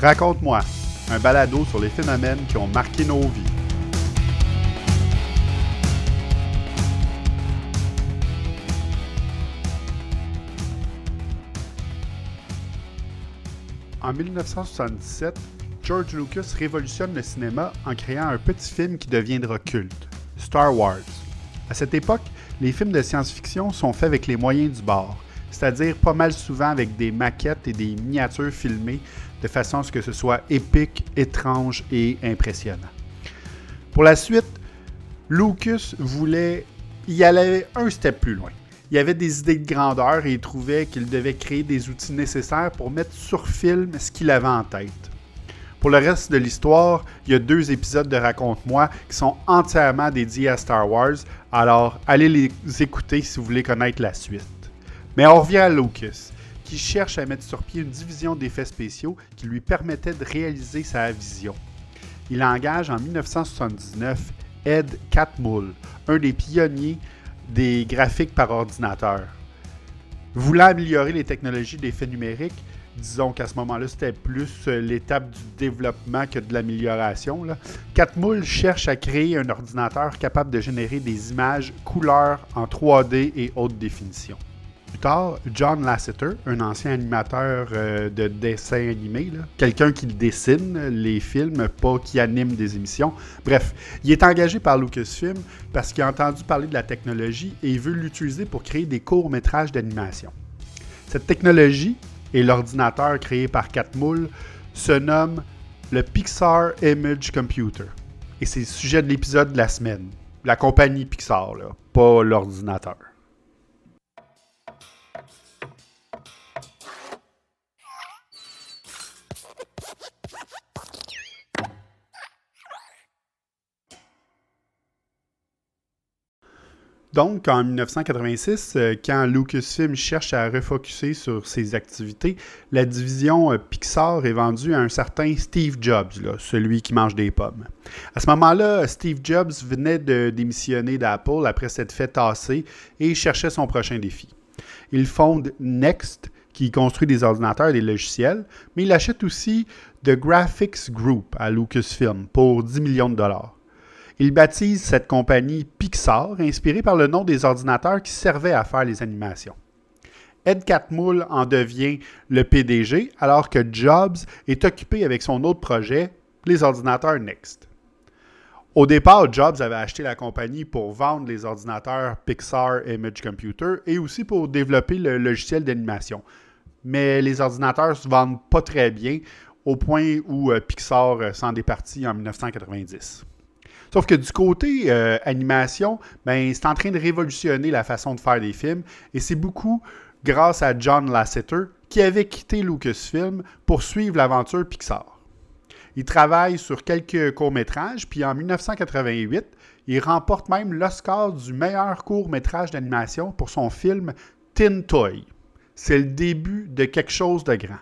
Raconte-moi, un balado sur les phénomènes qui ont marqué nos vies. En 1977, George Lucas révolutionne le cinéma en créant un petit film qui deviendra culte, Star Wars. À cette époque, les films de science-fiction sont faits avec les moyens du bord, c'est-à-dire pas mal souvent avec des maquettes et des miniatures filmées de façon à ce que ce soit épique, étrange et impressionnant. Pour la suite, Lucas voulait y aller un step plus loin. Il avait des idées de grandeur et il trouvait qu'il devait créer des outils nécessaires pour mettre sur film ce qu'il avait en tête. Pour le reste de l'histoire, il y a deux épisodes de Raconte-moi qui sont entièrement dédiés à Star Wars, alors allez les écouter si vous voulez connaître la suite. Mais on revient à Lucas, qui cherche à mettre sur pied une division d'effets spéciaux qui lui permettait de réaliser sa vision. Il engage en 1979 Ed Catmull, un des pionniers des graphiques par ordinateur. Voulant améliorer les technologies d'effets numériques, disons qu'à ce moment-là, c'était plus euh, l'étape du développement que de l'amélioration. Catmull cherche à créer un ordinateur capable de générer des images couleurs en 3D et haute définition. Plus tard, John Lasseter, un ancien animateur euh, de dessins animés, quelqu'un qui dessine les films, pas qui anime des émissions. Bref, il est engagé par Lucasfilm parce qu'il a entendu parler de la technologie et il veut l'utiliser pour créer des courts-métrages d'animation. Cette technologie et l'ordinateur créé par Catmull se nomme le Pixar Image Computer. Et c'est le sujet de l'épisode de la semaine. La compagnie Pixar, pas l'ordinateur. Donc, en 1986, euh, quand Lucasfilm cherche à refocuser sur ses activités, la division euh, Pixar est vendue à un certain Steve Jobs, celui qui mange des pommes. À ce moment-là, Steve Jobs venait de démissionner d'Apple après s'être fait tasser et cherchait son prochain défi. Il fonde Next, qui construit des ordinateurs et des logiciels, mais il achète aussi The Graphics Group à Lucasfilm pour 10 millions de dollars. Il baptise cette compagnie Pixar, inspirée par le nom des ordinateurs qui servaient à faire les animations. Ed Catmull en devient le PDG, alors que Jobs est occupé avec son autre projet, les ordinateurs Next. Au départ, Jobs avait acheté la compagnie pour vendre les ordinateurs Pixar Image Computer et aussi pour développer le logiciel d'animation. Mais les ordinateurs ne se vendent pas très bien, au point où euh, Pixar euh, s'en départit en 1990. Sauf que du côté euh, animation, ben, c'est en train de révolutionner la façon de faire des films. Et c'est beaucoup grâce à John Lasseter qui avait quitté Lucasfilm pour suivre l'aventure Pixar. Il travaille sur quelques courts-métrages, puis en 1988, il remporte même l'Oscar du meilleur court-métrage d'animation pour son film Tin Toy. C'est le début de quelque chose de grand.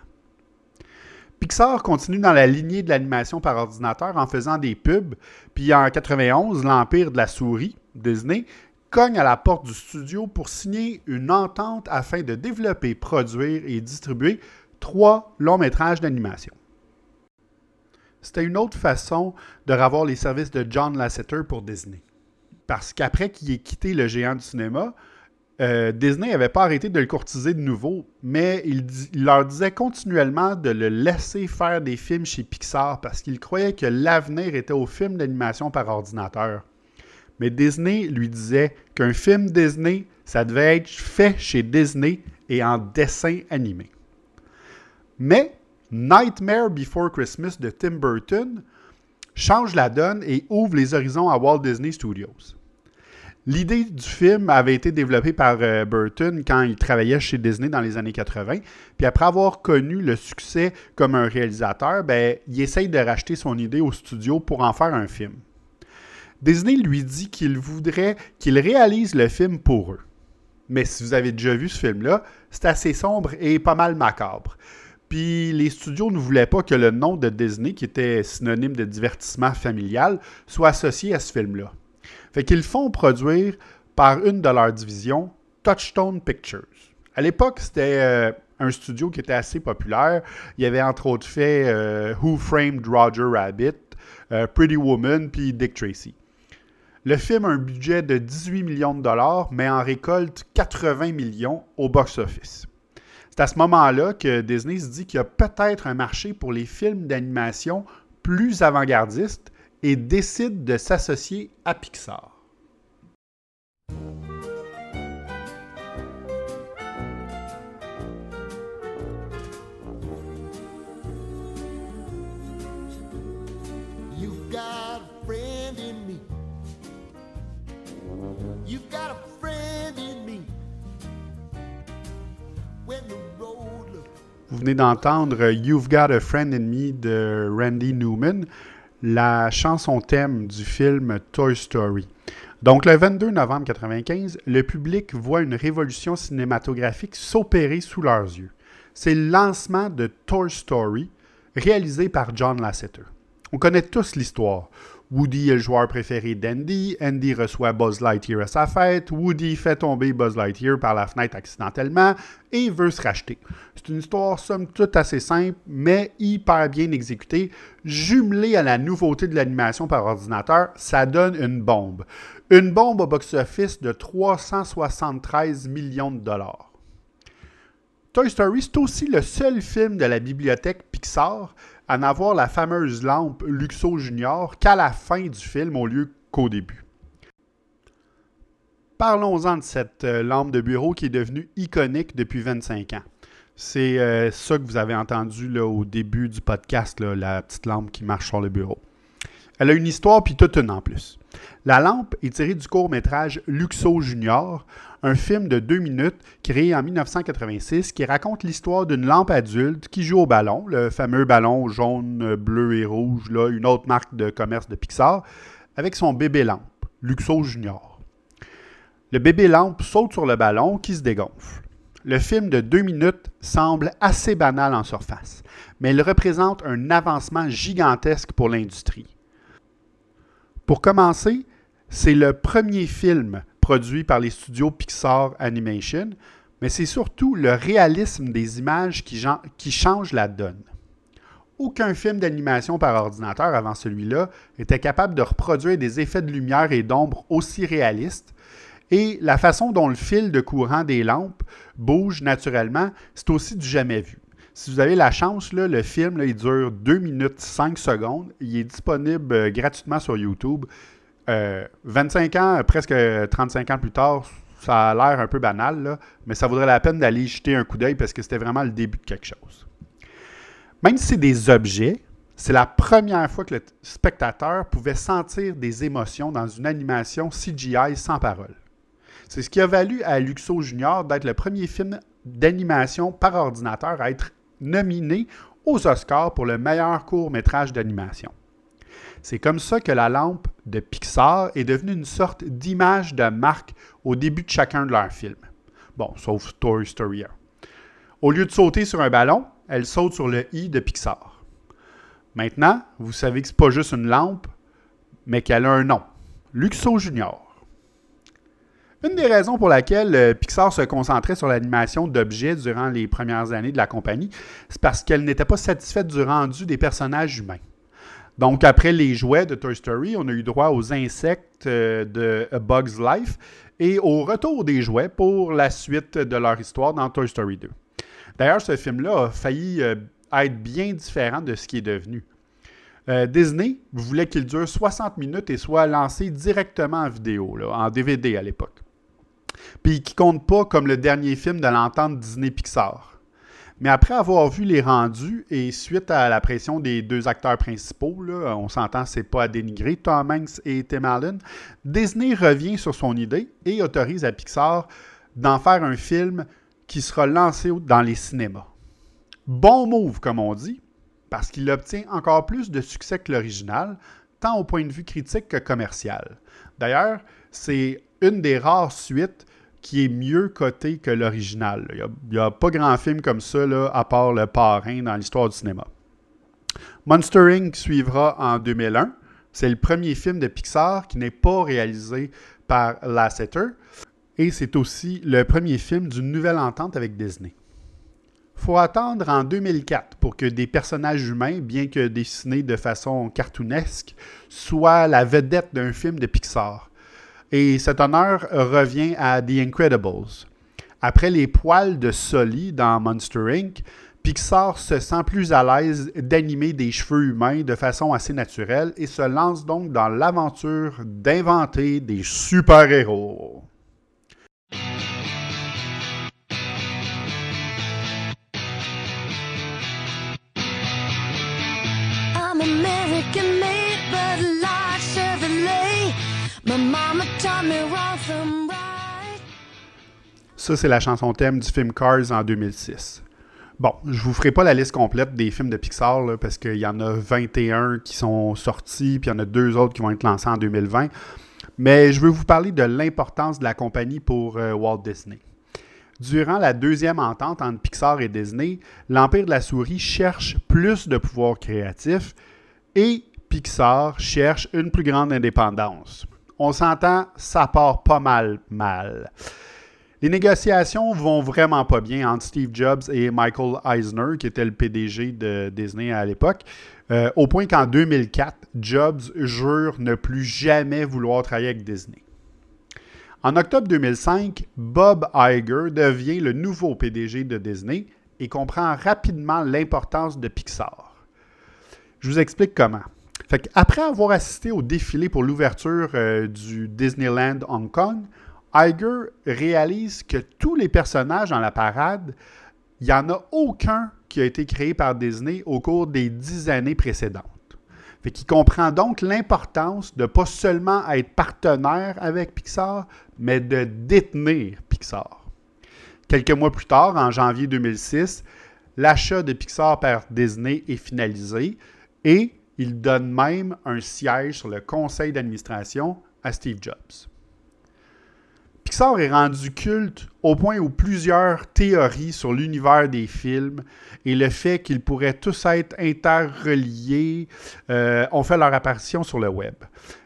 Pixar continue dans la lignée de l'animation par ordinateur en faisant des pubs, puis en 91, l'Empire de la souris, Disney, cogne à la porte du studio pour signer une entente afin de développer, produire et distribuer trois longs métrages d'animation. C'était une autre façon de revoir les services de John Lasseter pour Disney. Parce qu'après qu'il ait quitté le géant du cinéma, euh, Disney n'avait pas arrêté de le courtiser de nouveau, mais il, leur disait continuellement de le laisser faire des films chez Pixar parce qu'il croyait que l'avenir était aux films d'animation par ordinateur. Mais Disney lui disait qu'un film Disney, ça devait être fait chez Disney et en dessin animé. Mais Nightmare Before Christmas de Tim Burton change la donne et ouvre les horizons à Walt Disney Studios. L'idée du film avait été développée par euh, Burton quand il travaillait chez Disney dans les années 80. Puis après avoir connu le succès comme un réalisateur, ben, il essaye de racheter son idée au studio pour en faire un film. Disney lui dit qu'il voudrait qu'il réalise le film pour eux. Mais si vous avez déjà vu ce film-là, c'est assez sombre et pas mal macabre. Puis les studios ne voulaient pas que le nom de Disney, qui était synonyme de divertissement familial, soit associé à ce film-là. Fait qu'ils font produire par une de leurs divisions, Touchstone Pictures. À l'époque, c'était euh, un studio qui était assez populaire. Il y avait entre autres fait euh, Who Framed Roger Rabbit, euh, Pretty Woman, puis Dick Tracy. Le film a un budget de 18 millions de dollars, mais en récolte 80 millions au box-office. C'est à ce moment-là que Disney se dit qu'il y a peut-être un marché pour les films d'animation plus avant-gardistes et décide de s'associer à Pixar. Vous venez d'entendre You've Got a Friend in Me de Randy Newman, la chanson thème du film Toy Story. Donc, le 22 novembre 1995, le public voit une révolution cinématographique s'opérer sous leurs yeux. C'est le lancement de Toy Story, réalisé par John Lasseter. On connaît tous l'histoire. Woody est le joueur préféré d'Andy, Andy reçoit Buzz Lightyear à sa fête, Woody fait tomber Buzz Lightyear par la fenêtre accidentellement et veut se racheter. C'est une histoire somme toute assez simple, mais hyper bien exécutée. Jumelée à la nouveauté de l'animation par ordinateur, ça donne une bombe. Une bombe au box-office de 373 millions de dollars. Toy Story, c'est aussi le seul film de la bibliothèque Pixar à n'avoir la fameuse lampe Luxo Junior qu'à la fin du film au lieu qu'au début. Parlons-en de cette euh, lampe de bureau qui est devenue iconique depuis 25 ans. C'est euh, ça que vous avez entendu là, au début du podcast, la petite lampe qui marche sur le bureau. Elle a une histoire puis toute une en plus. La lampe est tirée du court-métrage Luxo Junior, un film de deux minutes créé en 1986 qui raconte l'histoire d'une lampe adulte qui joue au ballon, le fameux ballon jaune, bleu et rouge, là, une autre marque de commerce de Pixar, avec son bébé lampe, Luxo Junior. Le bébé lampe saute sur le ballon qui se dégonfle. Le film de deux minutes semble assez banal en surface, mais il représente un avancement gigantesque pour l'industrie. Pour commencer, c'est le premier film produit par les studios Pixar Animation, mais c'est surtout le réalisme des images qui, change la donne. Aucun film d'animation par ordinateur avant celui-là était capable de reproduire des effets de lumière et d'ombre aussi réalistes, et la façon dont le fil de courant des lampes bouge naturellement, c'est aussi du jamais vu. Si vous avez la chance, le film il dure 2 minutes 5 secondes. Il est disponible euh, gratuitement sur YouTube. 25 euh, ans, presque 35 ans plus tard, ça a l'air un peu banal, mais ça vaudrait la peine d'aller jeter un coup d'œil parce que c'était vraiment le début de quelque chose. Même si c'est des objets, c'est la première fois que le spectateur pouvait sentir des émotions dans une animation CGI sans parole. C'est ce qui a valu à Luxo Junior d'être le premier film d'animation par ordinateur à être nominé aux Oscars pour le meilleur court métrage d'animation. C'est comme ça que la lampe de Pixar est devenue une sorte d'image de marque au début de chacun de leurs films. Bon, sauf Toy Story 1. Au lieu de sauter sur un ballon, elle saute sur le i de Pixar. Maintenant, vous savez que ce n'est pas juste une lampe, mais qu'elle a un nom. Luxo Junior. Une des raisons pour laquelle euh, Pixar se concentrait sur l'animation d'objets durant les premières années de la compagnie, c'est parce qu'elle n'était pas satisfaite du rendu des personnages humains. Donc, après les jouets de Toy Story, on a eu droit aux insectes euh, de A Bug's Life et au retour des jouets pour la suite de leur histoire dans Toy Story 2. D'ailleurs, ce film-là a failli euh, être bien différent de ce qui est devenu. Disney voulait qu'il dure 60 minutes et soit lancé directement en vidéo, en DVD à l'époque puis qui compte pas comme le dernier film de l'entente Disney-Pixar. Mais après avoir vu les rendus et suite à la pression des deux acteurs principaux, on s'entend, c'est pas à dénigrer, Tom Hanks et Tim Allen, Disney revient sur son idée et autorise à Pixar d'en faire un film qui sera lancé dans les cinémas. Bon move, comme on dit, parce qu'il obtient encore plus de succès que l'original, tant au point de vue critique que commercial. D'ailleurs, c'est une des rares suites qui est mieux coté que l'original. Il n'y a, pas grand film comme ça, à part Le Parrain dans l'histoire du cinéma. Monster Inc. suivra en 2001. C'est le premier film de Pixar qui n'est pas réalisé par Lasseter. Et c'est aussi le premier film d'une nouvelle entente avec Disney. faut attendre en 2004 pour que des personnages humains, bien que dessinés de façon cartoonesque, soient la vedette d'un film de Pixar. Et cet honneur revient à The Incredibles. Après les poils de Sully dans Monster Inc., Pixar se sent plus à l'aise d'animer des cheveux humains de façon assez naturelle et se lance donc dans l'aventure d'inventer des super-héros. Ça, c'est la chanson thème du film Cars en 2006. Bon, je vous ferai pas la liste complète des films de Pixar parce qu'il y en a 21 qui sont sortis, puis il y en a deux autres qui vont être lancés en 2020. Mais je veux vous parler de l'importance de la compagnie pour euh, Walt Disney. Durant la deuxième entente entre Pixar et Disney, l'Empire de la souris cherche plus de pouvoir créatif et Pixar cherche une plus grande indépendance. On s'entend, ça part pas mal mal. Les négociations vont vraiment pas bien entre Steve Jobs et Michael Eisner, qui était le PDG de Disney à l'époque, euh, au point qu'en 2004, Jobs jure ne plus jamais vouloir travailler avec Disney. En octobre 2005, Bob Iger devient le nouveau PDG de Disney et comprend rapidement l'importance de Pixar. Je vous explique comment. Après avoir assisté au défilé pour l'ouverture euh, du Disneyland Hong Kong, Iger réalise que tous les personnages dans la parade, il n'y en a aucun qui a été créé par Disney au cours des dix années précédentes. Fait qu'il comprend donc l'importance de pas seulement être partenaire avec Pixar, mais de détenir Pixar. Quelques mois plus tard, en janvier 2006, l'achat de Pixar par Disney est finalisé et il donne même un siège sur le conseil d'administration à Steve Jobs. Pixar est rendu culte au point où plusieurs théories sur l'univers des films et le fait qu'ils pourraient tous être interreliés euh, ont fait leur apparition sur le web.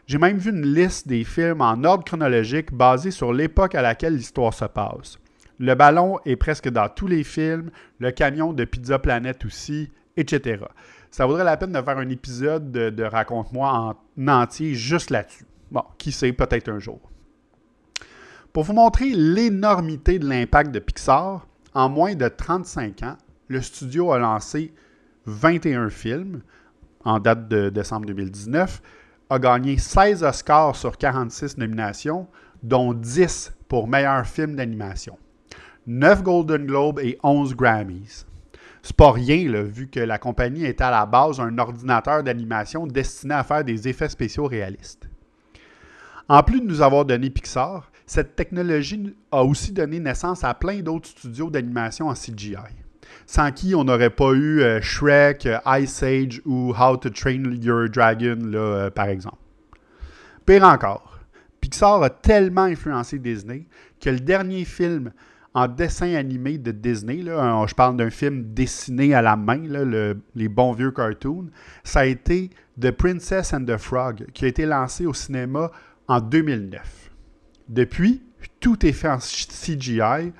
J'ai même vu une liste des films en ordre chronologique basée sur l'époque à laquelle l'histoire se passe. Le ballon est presque dans tous les films, le camion de Pizza Planet aussi, etc. Ça vaudrait la peine de faire un épisode de, Raconte-moi en entier juste là-dessus. Bon, qui sait, peut-être un jour. Pour vous montrer l'énormité de l'impact de Pixar, en moins de 35 ans, le studio a lancé 21 films en date de décembre 2019, a gagné 16 Oscars sur 46 nominations, dont 10 pour meilleur film d'animation, 9 Golden Globes et 11 Grammys. C'est pas rien, vu que la compagnie est à la base un ordinateur d'animation destiné à faire des effets spéciaux réalistes. En plus de nous avoir donné Pixar, cette technologie a aussi donné naissance à plein d'autres studios d'animation en CGI, sans qui on n'aurait pas eu euh, Shrek, euh, Ice Age ou How to Train Your Dragon, euh, par exemple. Pire encore, Pixar a tellement influencé Disney que le dernier film en dessin animé de Disney, je parle d'un film dessiné à la main, les bons vieux cartoons, ça a été The Princess and the Frog, qui a été lancé au cinéma en 2009. Depuis, tout est fait en CGI,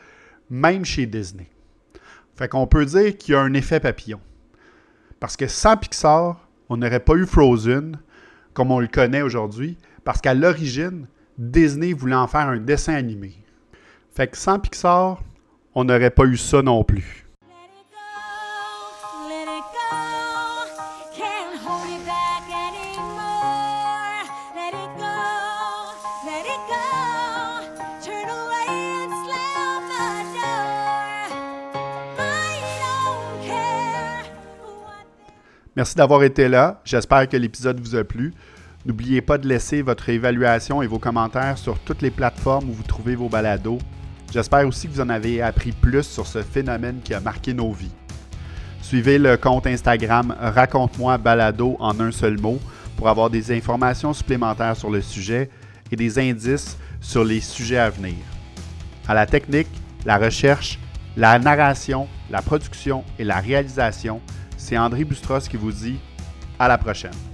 même chez Disney. Fait qu'on peut dire qu'il y a un effet papillon. Parce que sans Pixar, on n'aurait pas eu Frozen comme on le connaît aujourd'hui, parce qu'à l'origine, Disney voulait en faire un dessin animé. Fait que sans Pixar, on n'aurait pas eu ça non plus. Merci d'avoir été là. J'espère que l'épisode vous a plu. N'oubliez pas de laisser votre évaluation et vos commentaires sur toutes les plateformes où vous trouvez vos balados. J'espère aussi que vous en avez appris plus sur ce phénomène qui a marqué nos vies. Suivez le compte Instagram Raconte-moi balado en un seul mot pour avoir des informations supplémentaires sur le sujet et des indices sur les sujets à venir. À la technique, la recherche, la narration, la production et la réalisation, c'est André Bustros qui vous dit à la prochaine.